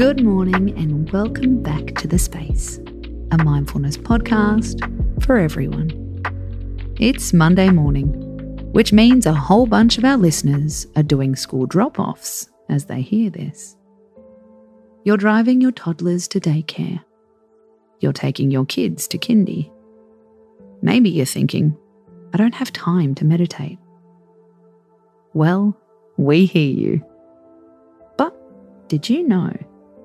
Good morning, and welcome back to The Space, a mindfulness podcast for everyone. It's Monday morning, which means a whole bunch of our listeners are doing school drop offs as they hear this. You're driving your toddlers to daycare. You're taking your kids to kindy. Maybe you're thinking, I don't have time to meditate. Well, we hear you. But did you know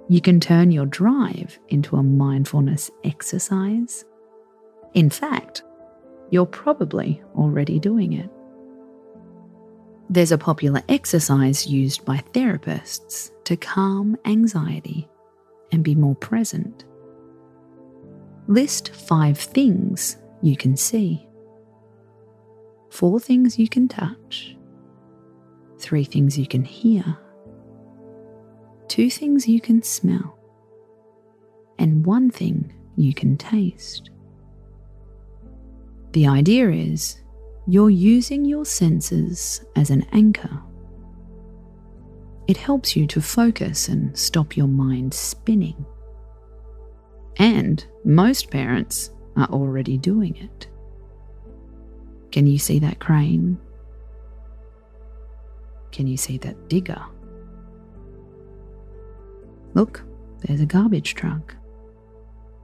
you can turn your drive into a mindfulness exercise? In fact, you're probably already doing it. There's a popular exercise used by therapists to calm anxiety and be more present. List five things you can see, four things you can touch, three things you can hear, two things you can smell, and one thing you can taste. The idea is you're using your senses as an anchor. It helps you to focus and stop your mind spinning. And most parents are already doing it. Can you see that crane? Can you see that digger? Look, there's a garbage truck.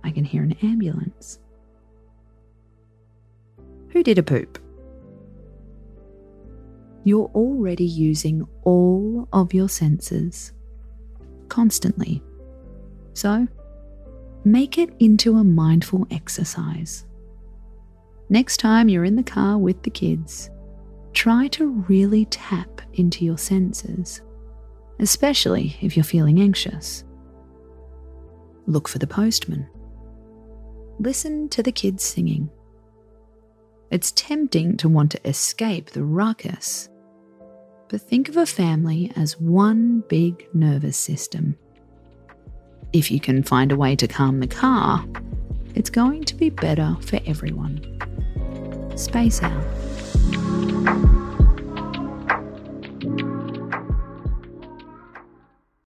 I can hear an ambulance. Who did a poop? You're already using all of your senses constantly. So, make it into a mindful exercise. Next time you're in the car with the kids, try to really tap into your senses, especially if you're feeling anxious. Look for the postman. Listen to the kids singing. It's tempting to want to escape the ruckus, but think of a family as one big nervous system. If you can find a way to calm the car, it's going to be better for everyone. Space out.